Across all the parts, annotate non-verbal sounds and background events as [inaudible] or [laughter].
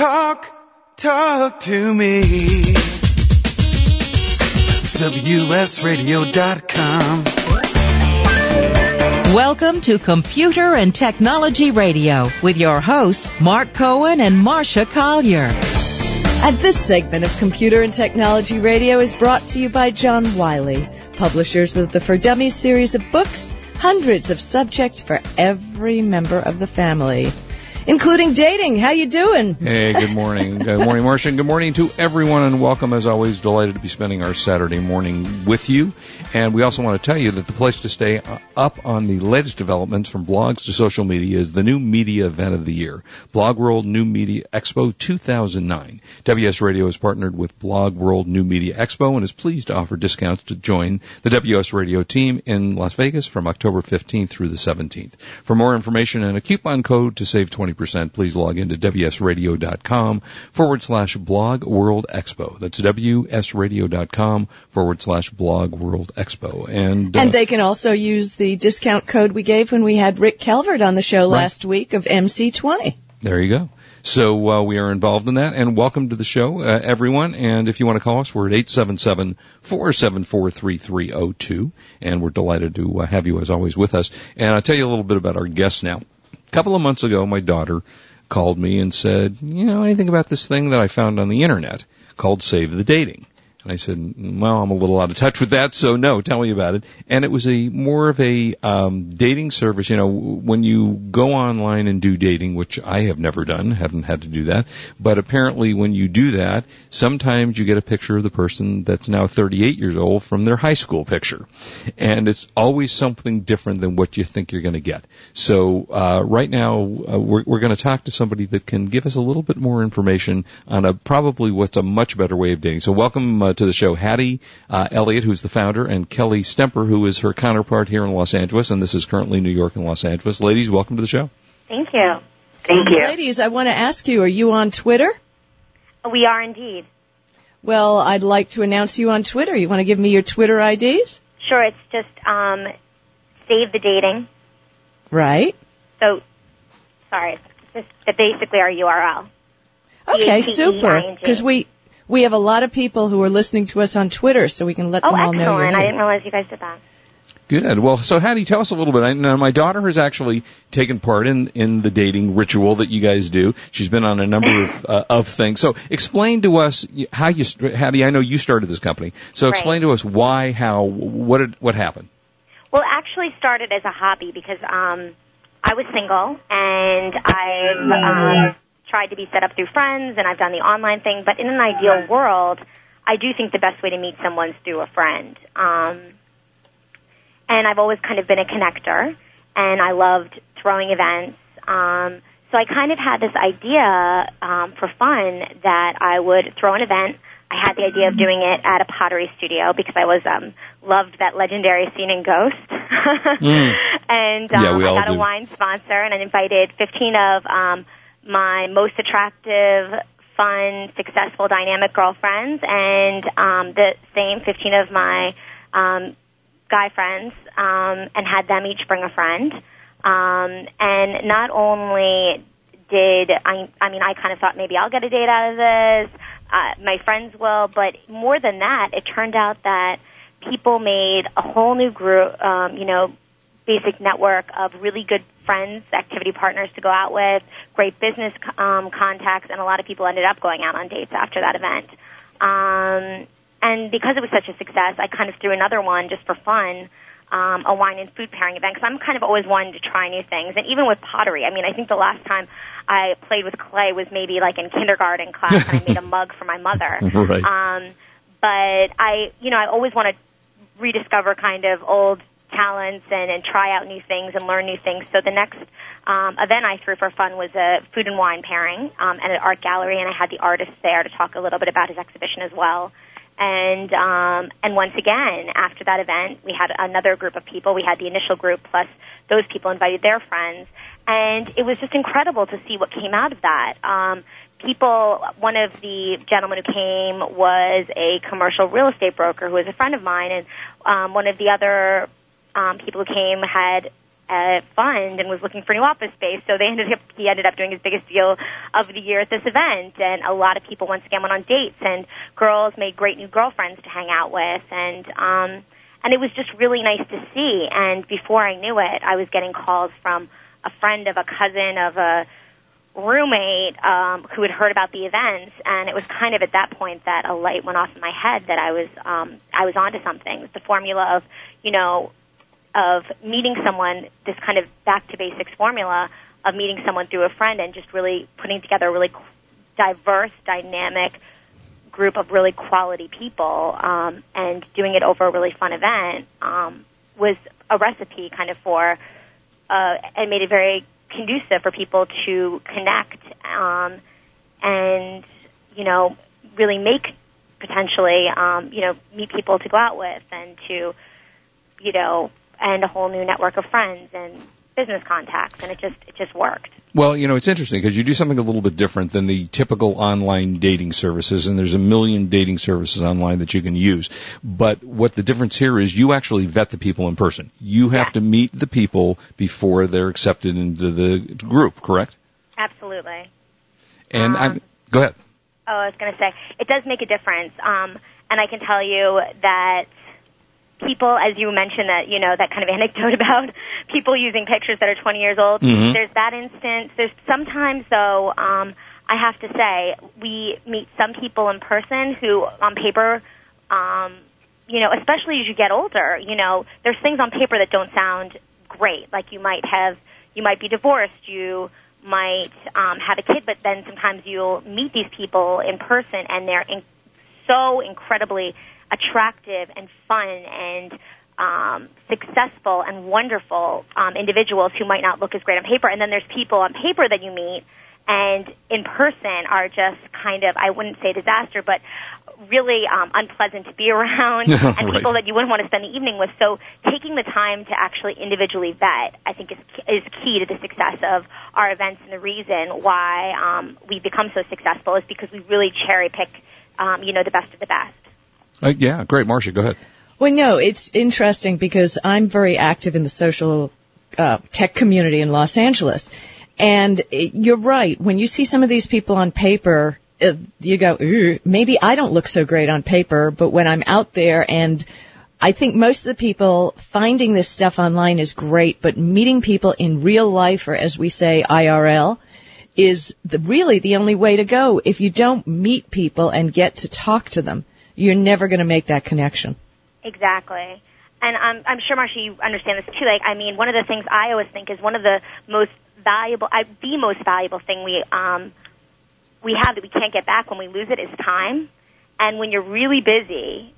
Talk, talk to me. WSRadio.com. Welcome to Computer and Technology Radio with your hosts, Marc Cohen and Marsha Collier. And this segment of Computer and Technology Radio is brought to you by John Wiley, publishers of the For Dummies series of books, hundreds of subjects for every member of the family including dating. How you doing? Hey, good morning. good morning, Marsha. Good morning to everyone, and welcome. As always, delighted to be spending our Saturday morning with you. And we also want to tell you that the place to stay up on the latest developments from blogs to social media is the new media event of the year, Blog World New Media Expo 2009. WS Radio has partnered with Blog World New Media Expo and is pleased to offer discounts to join the WS Radio team in Las Vegas from October 15th through the 17th. For more information and a coupon code to save 20 20%, please log into WSRadio.com forward slash blog world expo. That's WSRadio.com forward slash blog world expo. And, uh, and they can also use the discount code we gave when we had Rick Calvert on the show right. last week of MC20. There you go. So uh, we are involved in that, and welcome to the show, uh, everyone. And if you want to call us, we're at eight seven seven four seven four three three zero two, and we're delighted to uh, have you as always with us. And I'll tell you a little bit about our guests now. A couple of months ago, my daughter called me and said, you know, anything about this thing that I found on the internet called Save the Dating? And I said, well, I'm a little out of touch with that, so no, tell me about it. And it was a more of a um, dating service. You know, when you go online and do dating, which I have never done, haven't had to do that, but apparently when you do that, sometimes you get a picture of the person that's now 38 years old from their high school picture, and it's always something different than what you think you're going to get. So uh, right now, uh, we're, we're going to talk to somebody that can give us a little bit more information on a probably what's a much better way of dating. So welcome. Uh, uh, to the show Hattie uh, Elliott, who's the founder, and Kelly Stemper, who is her counterpart here in Los Angeles, and this is currently New York and Los Angeles. Ladies, welcome to the show. Thank you. Thank you. Ladies, I want to ask you, are you on Twitter? We are indeed. Well, I'd like to announce you on Twitter. You want to give me your Twitter IDs? Sure, it's just um, save the dating. Right. So, sorry, just basically our URL. Okay, super. Because we we have a lot of people who are listening to us on Twitter, so we can let oh, them all excellent. know. Oh, excellent! I didn't realize you guys did that. Good. Well, so Hattie, tell us a little bit. I know my daughter has actually taken part in in the dating ritual that you guys do. She's been on a number of [laughs] uh, of things. So explain to us how you, Hattie. I know you started this company. So explain right. to us why, how, what did, what happened. Well, it actually started as a hobby because um, I was single and I um, tried to be set up through friends and I've done the online thing, but in an ideal world, I do think the best way to meet someone is through a friend. Um, and I've always kind of been a connector and I loved throwing events. Um, so I kind of had this idea um, for fun that I would throw an event. I had the idea of doing it at a pottery studio because I was um, loved that legendary scene in Ghost. [laughs] mm. And um, yeah, I got do. a wine sponsor and I invited 15 of um, my most attractive, fun, successful, dynamic girlfriends, and um, the same 15 of my um, guy friends, um, and had them each bring a friend. Um, and not only did I, I mean, I kind of thought maybe I'll get a date out of this, uh, my friends will, but more than that, it turned out that people made a whole new group, um, you know, basic network of really good friends, activity partners to go out with, great business um, contacts, and a lot of people ended up going out on dates after that event. Um, and because it was such a success, I kind of threw another one just for fun, um, a wine and food pairing event, because I'm kind of always wanting to try new things. And even with pottery, I mean, I think the last time I played with clay was maybe like in kindergarten class, and I made a [laughs] mug for my mother. [laughs] Right. Um, but I, you know, I always want to rediscover kind of old talents and, and try out new things and learn new things. So the next um, event I threw for fun was a food and wine pairing um, at an art gallery, and I had the artist there to talk a little bit about his exhibition as well. And um, and once again, after that event, we had another group of people. We had the initial group plus those people invited their friends, and it was just incredible to see what came out of that. Um, people, one of the gentlemen who came was a commercial real estate broker who was a friend of mine, and um, one of the other um, people who came had a fund and was looking for new office space. So they ended up he ended up doing his biggest deal of the year at this event, and a lot of people once again went on dates, and girls made great new girlfriends to hang out with, and um, and it was just really nice to see. And before I knew it, I was getting calls from a friend of a cousin of a roommate um, who had heard about the events, and it was kind of at that point that a light went off in my head that I was um, I was onto something. The formula of you know of meeting someone, this kind of back to basics formula of meeting someone through a friend and just really putting together a really diverse, dynamic group of really quality people um, and doing it over a really fun event um, was a recipe kind of for uh, and made it very conducive for people to connect um, and you know really make potentially um, you know meet people to go out with and to you know and a whole new network of friends and business contacts, and it just it just worked. Well, you know, it's interesting because you do something a little bit different than the typical online dating services, and there's a million dating services online that you can use. But what the difference here is you actually vet the people in person. You have Yeah. to meet the people before they're accepted into the group, correct? Absolutely. And Um, I'm, go ahead. Oh, I was going to say it does make a difference, um, and I can tell you that people, as you mentioned, that you know that kind of [laughs] anecdote about people using pictures that are 20 years old. Mhm. There's that instance. There's sometimes though. Um, I have to say, we meet some people in person who, on paper, um, you know, especially as you get older, you know, there's things on paper that don't sound great. Like you might have, you might be divorced, you might um, have a kid, but then sometimes you'll meet these people in person and they're in, so incredibly attractive and fun and um, successful and wonderful um, individuals who might not look as great on paper. And then there's people on paper that you meet and in person are just kind of, I wouldn't say disaster, but really um, unpleasant to be [laughs] around [laughs] and Right. people that you wouldn't want to spend the evening with. So taking the time to actually individually vet, I think is is key to the success of our events. And the reason why um, we become so successful is because we really cherry pick, um, you know, the best of the best. Uh, yeah, great. Marsha, go ahead. Well, no, it's interesting because I'm very active in the social uh, tech community in Los Angeles. And you're right. When you see some of these people on paper, uh, you go, maybe I don't look so great on paper, but when I'm out there and I think most of the people finding this stuff online is great, but meeting people in real life or as we say IRL is the, really the only way to go. If you don't meet people and get to talk to them, you're never going to make that connection. Exactly. And I'm, I'm sure, Marsha, you understand this too. Like, I mean, one of the things I always think is one of the most valuable, I, the most valuable thing we um, we have that we can't get back when we lose it is time. And when you're really busy,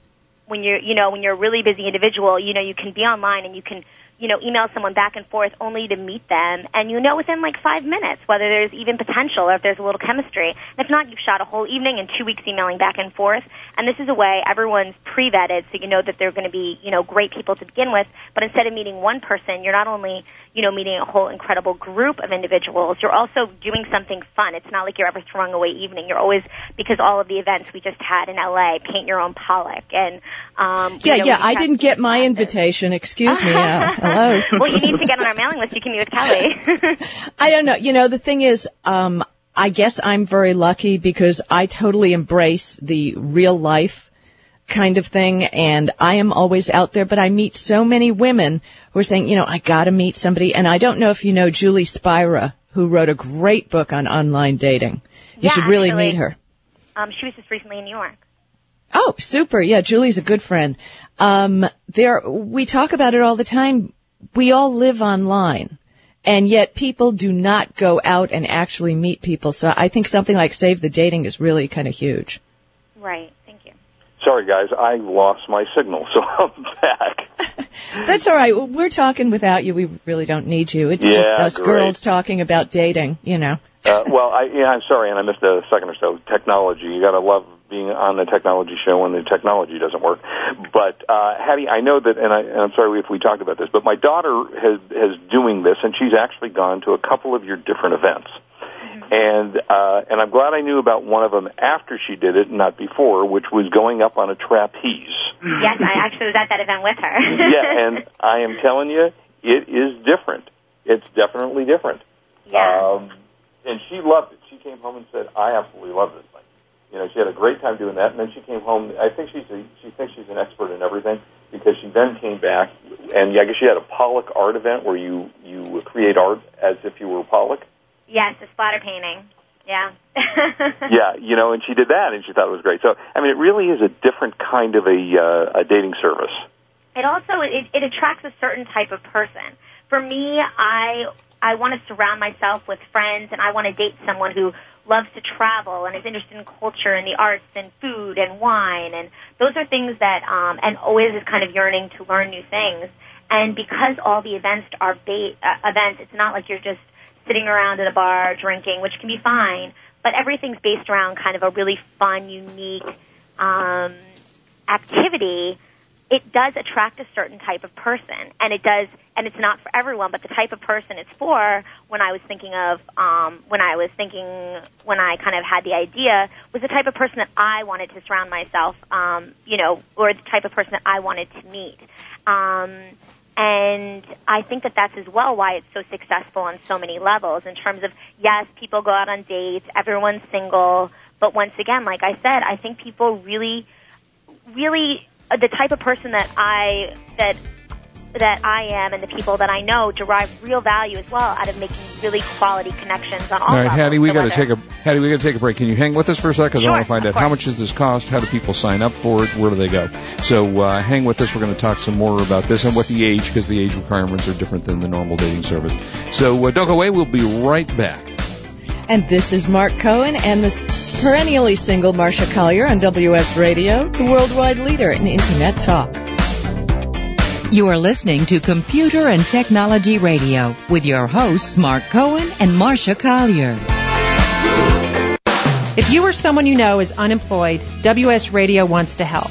when you're, you know, when you're a really busy individual, you know, you can be online and you can, you know, email someone back and forth only to meet them, and you know within like five minutes whether there's even potential or if there's a little chemistry. And if not, you've shot a whole evening and two weeks emailing back and forth. And this is a way everyone's pre-vetted, so you know that they're going to be, you know, great people to begin with. But instead of meeting one person, you're not only, you know, meeting a whole incredible group of individuals, you're also doing something fun. It's not like you're ever throwing away evening. You're always because all of the events we just had in LA, paint your own Pollock, and um, Yeah, you know, yeah. I didn't get my classes. invitation. Excuse me. Uh, [laughs] hello. [laughs] well, you need to get on our mailing list. You can meet with Kelly. [laughs] I don't know. You know, the thing is, um, I guess I'm very lucky because I totally embrace the real life kind of thing and I am always out there, but I meet so many women who are saying, you know, I gotta meet somebody and I don't know if you know Julie Spira, who wrote a great book on online dating. You Yeah, should really actually. meet her. um, she was just recently in New York. Oh, super. Yeah, Julie's a good friend. Um, there, we talk about it all the time. We all live online. And yet people do not go out and actually meet people. So I think something like Save the Dating is really kind of huge. Right. Thank you. Sorry, guys, I lost my signal, so [laughs] I'm back. [laughs] That's all right. We're talking without you. We really don't need you. It's Yeah, just us great. girls talking about dating, you know. Uh, well, I, yeah, I'm sorry, and I missed a second or so. Technology, you gotta love being on the technology show when the technology doesn't work. But uh, Hattie, I know that, and, I, and I'm sorry if we talked about this, but my daughter has has doing this, and she's actually gone to a couple of your different events. And uh, and I'm glad I knew about one of them after she did it, not before, which was going up on a trapeze. Yes, I actually was at that event with her. [laughs] yeah, and I am telling you, it is different. it's definitely different. Yeah. Um, and she loved it. She came home and said, "I absolutely love this thing." You know, she had a great time doing that, and then she came home. I think she's a, she thinks she's an expert in everything because she then came back, and yeah, I guess she had a Pollock art event where you you create art as if you were Pollock. yes, a splatter painting. Yeah. [laughs] yeah, you know, and she did that, and she thought it was great. So, I mean, it really is a different kind of a uh, a dating service. it also it, it attracts a certain type of person. For me, I I want to surround myself with friends, and I want to date someone who loves to travel and is interested in culture and the arts and food and wine, and those are things that um, and always is kind of yearning to learn new things. And because all the events are ba- uh, events, it's not like you're just sitting around at a bar drinking, which can be fine, but everything's based around kind of a really fun, unique um, activity it does attract a certain type of person and it does and it's not for everyone but the type of person it's for when i was thinking of um when i was thinking when i kind of had the idea was the type of person that i wanted to surround myself um you know or the type of person that i wanted to meet. Um and I think that that's as well why it's so successful on so many levels in terms of, yes, people go out on dates, everyone's single, but once again, like I said, I think people really, really the type of person that I that that I am and the people that I know derive real value as well out of making really quality connections on all, All right, levels. Hattie, we got to take a Hattie, we got to take a break. Can you hang with us for a second? 'Cause I want to find of out how much does this cost? How do people sign up for it? Where do they go? So uh, hang with us. We're going to talk some more about this and what the age, because the age requirements are different than the normal dating service. So uh, don't go away. We'll be right back. And this is Marc Cohen and the perennially single Marsha Collier on WS Radio, the worldwide leader in Internet talk. You are listening to Computer and Technology Radio with your hosts Marc Cohen and Marcia Collier. If you or someone you know is unemployed, WS Radio wants to help.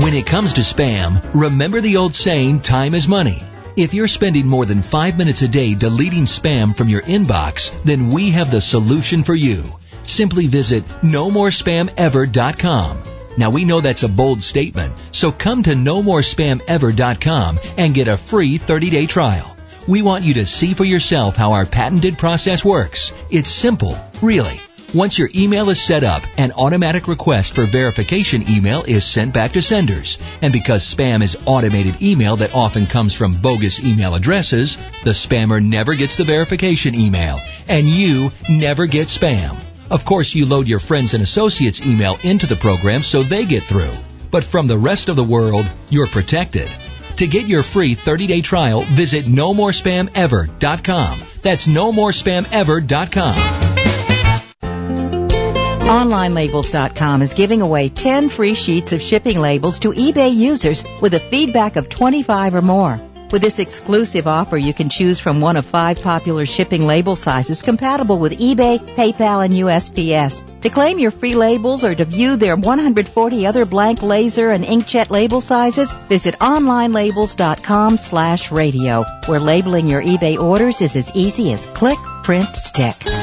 When it comes to spam, remember the old saying, time is money. If you're spending more than five minutes a day deleting spam from your inbox, then we have the solution for you. Simply visit nomorespamever.com. Now we know that's a bold statement, so come to nomorespamever.com and get a free 30-day trial. We want you to see for yourself how our patented process works. It's simple, really. Once your email is set up, an automatic request for verification email is sent back to senders. And because spam is automated email that often comes from bogus email addresses, the spammer never gets the verification email, and you never get spam. Of course, you load your friends and associates email into the program so they get through. But from the rest of the world, you're protected. To get your free 30-day trial, visit nomorespamever.com. That's nomorespamever.com. OnlineLabels.com is giving away 10 free sheets of shipping labels to eBay users with a feedback of 25 or more. With this exclusive offer, you can choose from one of five popular shipping label sizes compatible with eBay, PayPal, and USPS. To claim your free labels or to view their 140 other blank laser and inkjet label sizes, visit onlinelabels.com slash radio, where labeling your eBay orders is as easy as click, print, stick.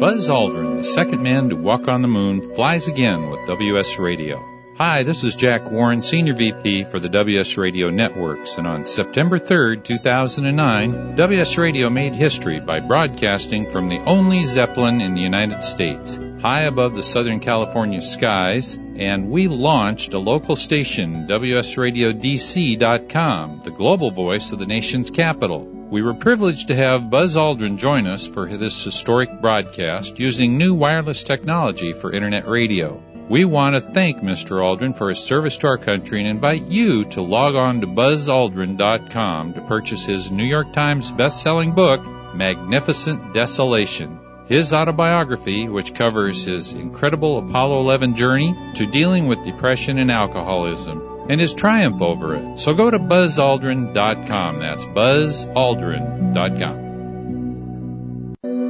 Buzz Aldrin, the second man to walk on the moon, flies again with WS Radio. Hi, this is Jack Warren, Senior VP for the WS Radio Networks, and on September 3rd, 2009, WS Radio made history by broadcasting from the only Zeppelin in the United States, high above the Southern California skies, and we launched a local station, WSRadioDC.com, the global voice of the nation's capital. We were privileged to have Buzz Aldrin join us for this historic broadcast using new wireless technology for Internet radio. We want to thank Mr. Aldrin for his service to our country and invite you to log on to buzzaldrin.com to purchase his New York Times best-selling book, Magnificent Desolation. His autobiography, which covers his incredible Apollo 11 journey to dealing with depression and alcoholism. And his triumph over it. So go to buzzaldrin.com. That's buzzaldrin.com.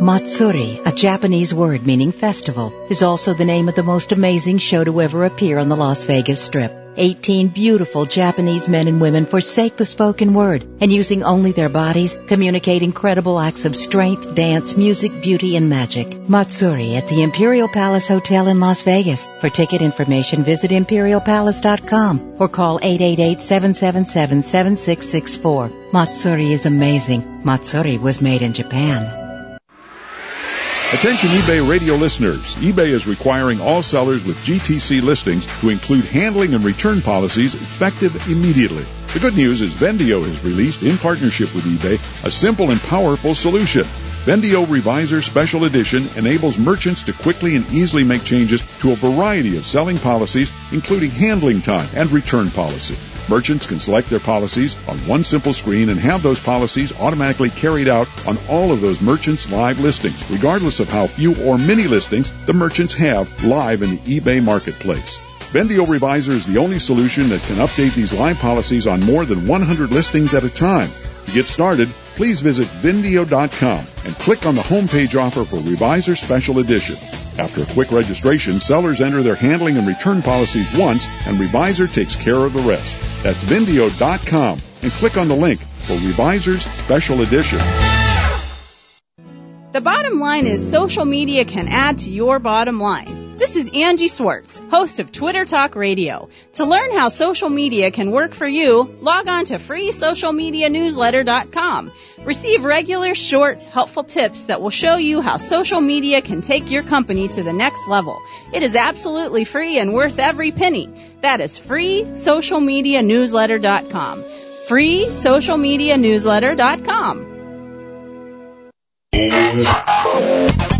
Matsuri, a Japanese word meaning festival, is also the name of the most amazing show to ever appear on the Las Vegas Strip. 18 beautiful Japanese men and women forsake the spoken word and using only their bodies communicate incredible acts of strength, dance, music, beauty, and magic. Matsuri at the Imperial Palace Hotel in Las Vegas. For ticket information, visit imperialpalace.com or call 888-777-7664. Matsuri is amazing. Matsuri was made in Japan. Attention eBay radio listeners. eBay is requiring all sellers with GTC listings to include handling and return policies effective immediately. The good news is Vendio has released, in partnership with eBay, a simple and powerful solution. Vendio Revisor Special Edition enables merchants to quickly and easily make changes to a variety of selling policies, including handling time and return policy. Merchants can select their policies on one simple screen and have those policies automatically carried out on all of those merchants' live listings, regardless of how few or many listings the merchants have live in the eBay marketplace. Vendio Revisor is the only solution that can update these live policies on more than 100 listings at a time. To get started, please visit Vendio.com and click on the homepage offer for Revisor Special Edition. After a quick registration, sellers enter their handling and return policies once, and Revisor takes care of the rest. That's Vendio.com and click on the link for Revisor's Special Edition. The bottom line is social media can add to your bottom line. This is Angie Swartz, host of Twitter Talk Radio. To learn how social media can work for you, log on to freesocialmedianewsletter.com. Receive regular, short, helpful tips that will show you how social media can take your company to the next level. It is absolutely free and worth every penny. That is freesocialmedianewsletter.com. freesocialmedianewsletter.com.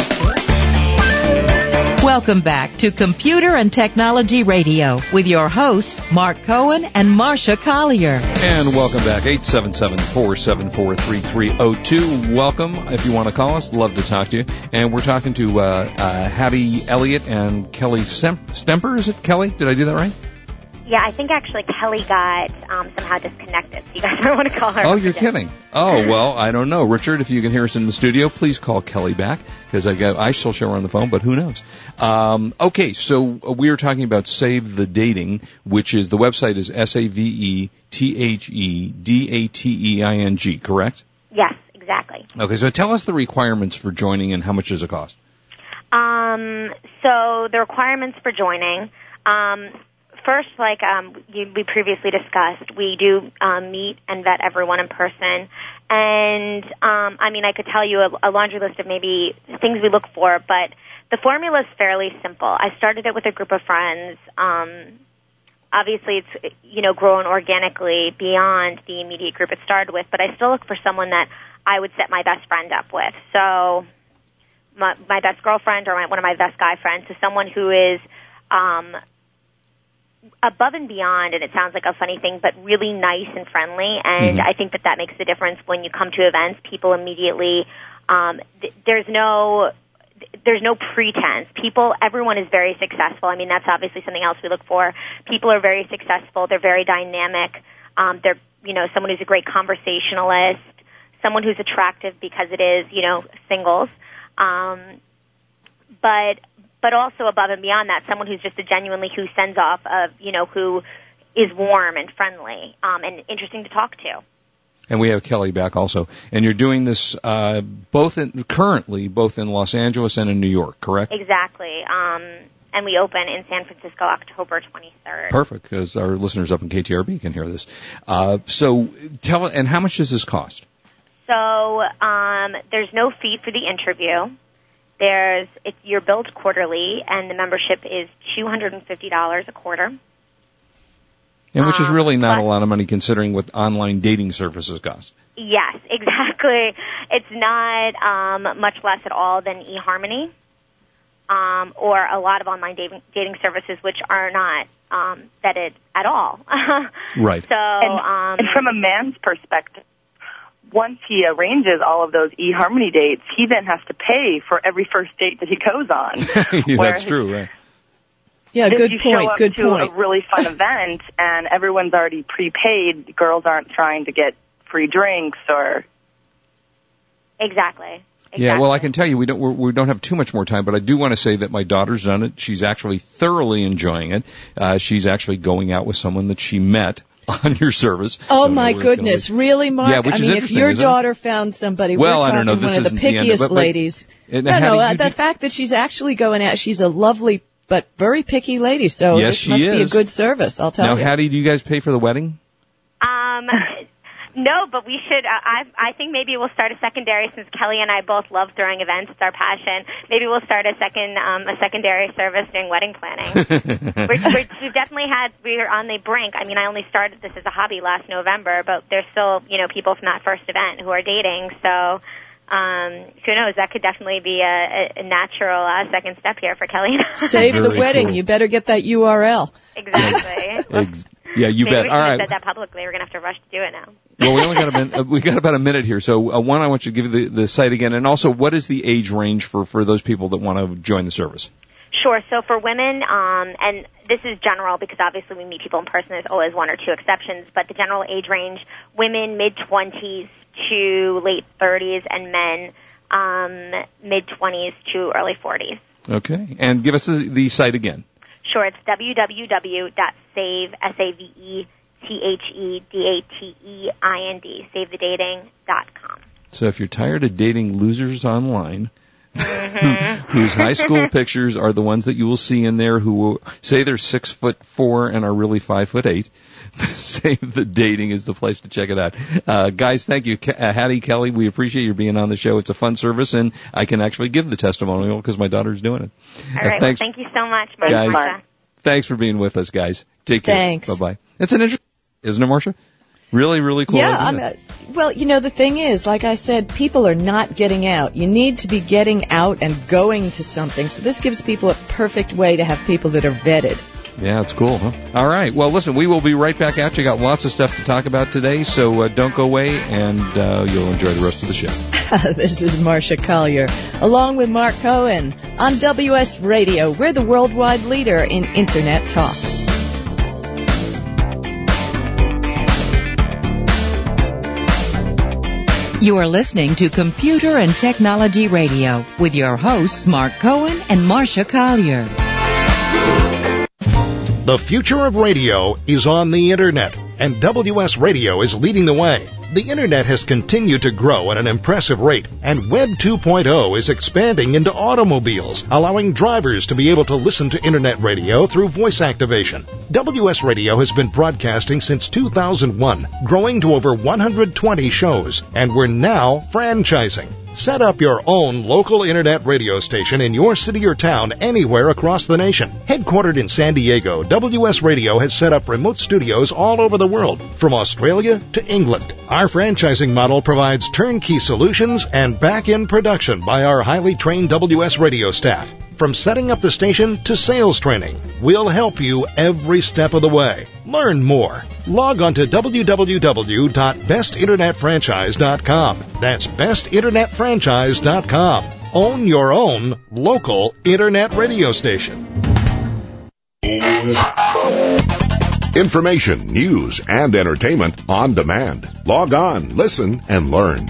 Welcome back to Computer and Technology Radio with your hosts, Marc Cohen and Marsha Collier. And welcome back, 877-474-3302. Welcome. If you want to call us, love to talk to you. And we're talking to uh, uh, Hattie Elliott and Kelly Stemper. Is it Kelly? Did I do that right? Yeah, I think actually Kelly got um, somehow disconnected. So you guys [laughs] might want to call her. Oh, you're kidding. Oh, well, I don't know. Richard, if you can hear us in the studio, please call Kelly back because I got, I still show her on the phone, but who knows? Um, okay, so we are talking about Save the Dating, which is the website is S A V E T H E D A T E I N G, correct? Yes, exactly. Okay, so tell us the requirements for joining and how much does it cost? Um, so the requirements for joining. Um, first, like um, you, we previously discussed, we do um, meet and vet everyone in person. And um, I mean, I could tell you a, a laundry list of maybe things we look for, but the formula is fairly simple. I started it with a group of friends. Um, obviously, it's you know grown organically beyond the immediate group it started with, but I still look for someone that I would set my best friend up with. So my, my best girlfriend or my, one of my best guy friends, so someone who is um, above and beyond, and it sounds like a funny thing, but really nice and friendly. And mm-hmm. I think that that makes the difference when you come to events. People immediately, um, th- there's no, there's no pretense. People, everyone is very successful. I mean, that's obviously something else we look for. People are very successful. They're very dynamic. Um, they're, you know, someone who's a great conversationalist, someone who's attractive because it is, you know, singles. Um, but but also above and beyond that, someone who's just a genuinely who sends off of, you know, who is warm and friendly um, and interesting to talk to. And we have Kelly back also. And you're doing this uh, both in, currently, both in Los Angeles and in New York, correct? Exactly. Um, and we open in San Francisco October 23rd. Perfect, because our listeners up in KTRB can hear this. Uh, so tell, and how much does this cost? So um, there's no fee for the interview. There's it, you're billed quarterly, and the membership is two hundred and fifty dollars a quarter. And which is um, really not a lot of money considering what online dating services cost. Yes, [laughs] exactly. It's not um, much less at all than eHarmony um, or a lot of online dating, dating services, which are not um, vetted at all. [laughs] Right. So, And, um, and from a man's perspective, once he arranges all of those eHarmony dates, he then has to pay for every first date that he goes on. [laughs] That's true, right? Yeah, if good you show up Good to point. a [laughs] really fun event and everyone's already prepaid, girls aren't trying to get free drinks or exactly. Yeah, well, I can tell you we don't we're, we don't have too much more time, but I do want to say that my daughter's done it. She's actually thoroughly enjoying it. Uh, she's actually going out with someone that she met [laughs] on your service. Oh Don't my where it's gonna goodness, really, Marc? Yeah, which I is mean, if your isn't it? daughter found somebody, Well, we're I don't know, this one of the isn't the end of pickiest it, but- ladies. No, no, do uh, you the do- fact that she's actually going out, she's a lovely but very picky lady. So Yes, this she must be a is. good service. I'll tell Now, you. Hattie, do you guys pay for the wedding? Um, [laughs] no, but we should. Uh, I I think maybe we'll start a secondary since Kelly and I both love throwing events. It's our passion. Maybe we'll start a second um, a secondary service doing wedding planning. [laughs] we're, we're, we've definitely had. We're on the brink. I mean, I only started this as a hobby last November, but there's still you know people from that first event who are dating. So. Um, who knows? That could definitely be a, a natural uh, second step here for Kelly. and I. Save the wedding. cool. You better get that URL. Exactly. [laughs] Yeah, you Maybe bet. All right. said that publicly. We're gonna have to rush to do it now. Well, we only got a [laughs] minute. We got about a minute here. So, uh, one, I want you to give the the site again, and also, what is the age range for for those people that want to join the service? Sure. So for women, um, and this is general because obviously we meet people in person. There's always one or two exceptions, but the general age range: women mid 20s to late 30s, and men um, mid 20s to early 40s. Okay, and give us the, the site again. Sure. It's www.save s a v t h d a t i n d savethedating.com. So, if you're tired of dating losers online. Mm-hmm. [laughs] whose high school [laughs] pictures are the ones that you will see in there who will say they're six foot four and are really five foot eight. [laughs] Save the dating is the place to check it out. Uh, guys, thank you. Ke- Uh, Hattie, Kelly, we appreciate you being on the show. It's a fun service and I can actually give the testimonial because my daughter's doing it. All Uh, right. Well, thanks, thank you so much, Marc. guys. Marsha. Thanks for being with us, guys. Take care. Thanks. Bye bye. It's an interesting, isn't it, Marsha? Really, really cool. yeah, idea. I'm, well, you know, the thing is, like I said, people are not getting out. You need to be getting out and going to something. So this gives people a perfect way to have people that are vetted. Yeah, it's cool, huh? All right. Well, listen, we will be right back at you. Got lots of stuff to talk about today, so uh, don't go away, and uh, you'll enjoy the rest of the show. [laughs] this is Marsha Collier, along with Marc Cohen on WS Radio. We're the worldwide leader in Internet talk. You are listening to Computer and Technology Radio with your hosts Marc Cohen and Marsha Collier. The future of radio is on the internet, and WS Radio is leading the way. The internet has continued to grow at an impressive rate, and Web 2.0 is expanding into automobiles, allowing drivers to be able to listen to internet radio through voice activation. WS Radio has been broadcasting since 2001, growing to over 120 shows, and we're now franchising. Set up your own local internet radio station in your city or town anywhere across the nation. Headquartered in San Diego, WS Radio has set up remote studios all over the world, from Australia to England. Our franchising model provides turnkey solutions and back-end production by our highly trained WS Radio staff. From setting up the station to sales training, we'll help you every step of the way. Learn more. Log on to www.bestinternetfranchise.com. That's bestinternetfranchise.com. Own your own local internet radio station. Information, news, and entertainment on demand. Log on, listen, and learn.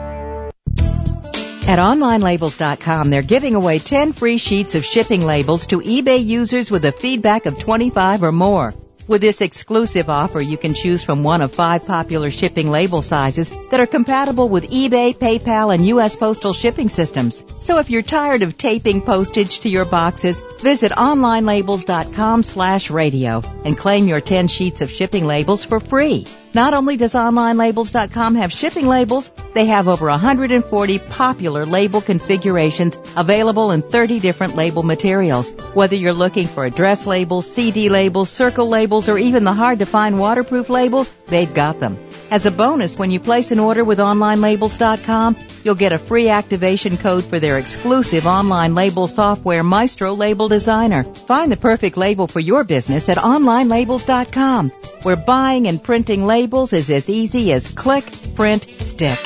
At OnlineLabels.com, they're giving away 10 free sheets of shipping labels to eBay users with a feedback of 25 or more. With this exclusive offer, you can choose from one of five popular shipping label sizes that are compatible with eBay, PayPal, and U.S. postal shipping systems. So if you're tired of taping postage to your boxes, visit onlinelabels.com slash radio and claim your 10 sheets of shipping labels for free. Not only does OnlineLabels.com have shipping labels, they have over 140 popular label configurations available in 30 different label materials. Whether you're looking for address labels, CD labels, circle labels, or even the hard to find waterproof labels, they've got them. As a bonus, when you place an order with OnlineLabels.com, you'll get a free activation code for their exclusive online label software, Maestro Label Designer. Find the perfect label for your business at OnlineLabels.com, where buying and printing labels is as easy as click, print, stick.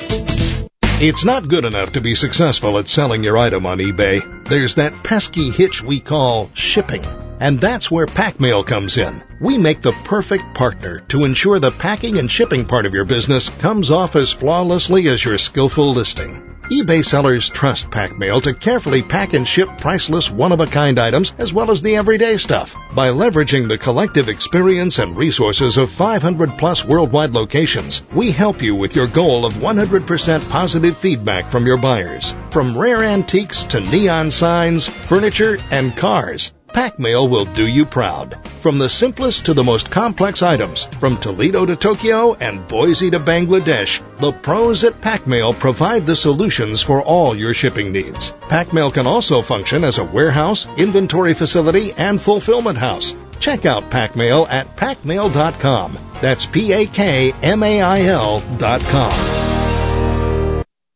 It's not good enough to be successful at selling your item on eBay. There's that pesky hitch we call shipping. And that's where PakMail comes in. We make the perfect partner to ensure the packing and shipping part of your business comes off as flawlessly as your skillful listing. eBay sellers trust PakMail to carefully pack and ship priceless one-of-a-kind items as well as the everyday stuff. By leveraging the collective experience and resources of 500 plus worldwide locations, we help you with your goal of 100% positive feedback from your buyers. From rare antiques to neon signs, furniture, and cars. PakMail will do you proud. From the simplest to the most complex items, from Toledo to Tokyo and Boise to Bangladesh, the pros at PakMail provide the solutions for all your shipping needs. PakMail can also function as a warehouse, inventory facility, and fulfillment house. Check out PakMail at pakmail.com. That's P-A-K-M-A-I-L dot com.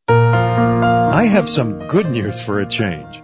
I have some good news for a change.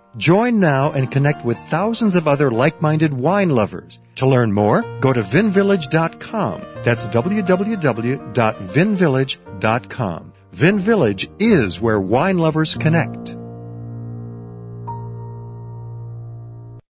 Join now and connect with thousands of other like-minded wine lovers. To learn more, go to vinvillage.com. That's www.vinvillage.com. Vin Village is where wine lovers connect.